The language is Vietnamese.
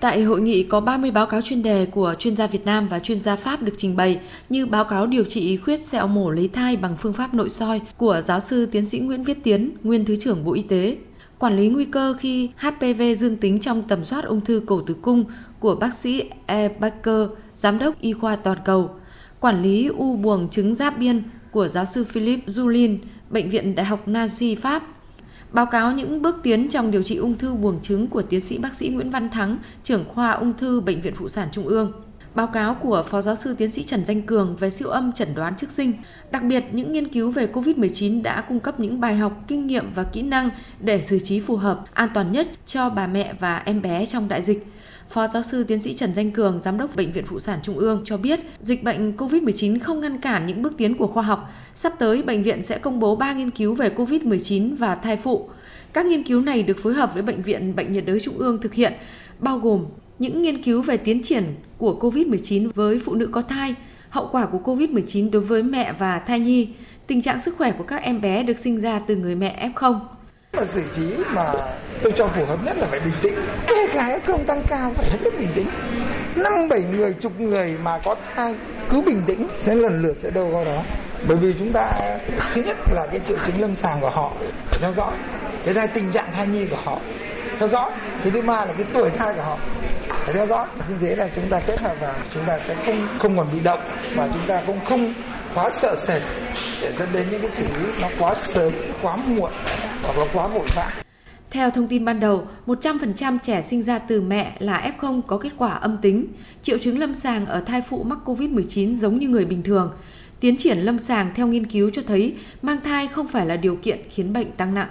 Tại hội nghị có 30 báo cáo chuyên đề của chuyên gia Việt Nam và chuyên gia Pháp được trình bày như báo cáo điều trị khuyết sẹo mổ lấy thai bằng phương pháp nội soi của giáo sư tiến sĩ Nguyễn Viết Tiến, nguyên Thứ trưởng Bộ Y tế, quản lý nguy cơ khi HPV dương tính trong tầm soát ung thư cổ tử cung của bác sĩ E. Baker, giám đốc y khoa toàn cầu, quản lý u buồng trứng giáp biên của giáo sư Philip Julin, bệnh viện Đại học Nancy, Pháp, Báo cáo những bước tiến trong điều trị ung thư buồng trứng của tiến sĩ bác sĩ Nguyễn Văn Thắng, trưởng khoa ung thư Bệnh viện Phụ sản Trung ương. Báo cáo của Phó Giáo sư Tiến sĩ Trần Danh Cường về siêu âm chẩn đoán trước sinh. Đặc biệt, những nghiên cứu về COVID-19 đã cung cấp những bài học, kinh nghiệm và kỹ năng để xử trí phù hợp, an toàn nhất cho bà mẹ và em bé trong đại dịch. Phó giáo sư tiến sĩ Trần Danh Cường, giám đốc Bệnh viện Phụ sản Trung ương cho biết, dịch bệnh COVID-19 không ngăn cản những bước tiến của khoa học. Sắp tới, bệnh viện sẽ công bố 3 nghiên cứu về COVID-19 và thai phụ. Các nghiên cứu này được phối hợp với Bệnh viện Bệnh nhiệt đới Trung ương thực hiện, bao gồm những nghiên cứu về tiến triển của COVID-19 với phụ nữ có thai, hậu quả của COVID-19 đối với mẹ và thai nhi, tình trạng sức khỏe của các em bé được sinh ra từ người mẹ F0 mà xử trí mà tôi cho phù hợp nhất là phải bình tĩnh. Kể cả không tăng cao phải hết sức bình tĩnh. Năm bảy người chục người mà có thai cứ bình tĩnh sẽ lần lượt sẽ đâu vào đó. Bởi vì chúng ta thứ nhất là cái triệu chứng lâm sàng của họ phải theo dõi. Cái ra tình trạng thai nhi của họ theo dõi cái thứ ba là cái tuổi thai của họ phải theo dõi như thế là chúng ta kết hợp vào chúng ta sẽ không không còn bị động và chúng ta cũng không quá sợ sệt để dẫn đến những cái xử lý nó quá sớm quá muộn hoặc là quá vội vã theo thông tin ban đầu, 100% trẻ sinh ra từ mẹ là F0 có kết quả âm tính. Triệu chứng lâm sàng ở thai phụ mắc COVID-19 giống như người bình thường. Tiến triển lâm sàng theo nghiên cứu cho thấy mang thai không phải là điều kiện khiến bệnh tăng nặng.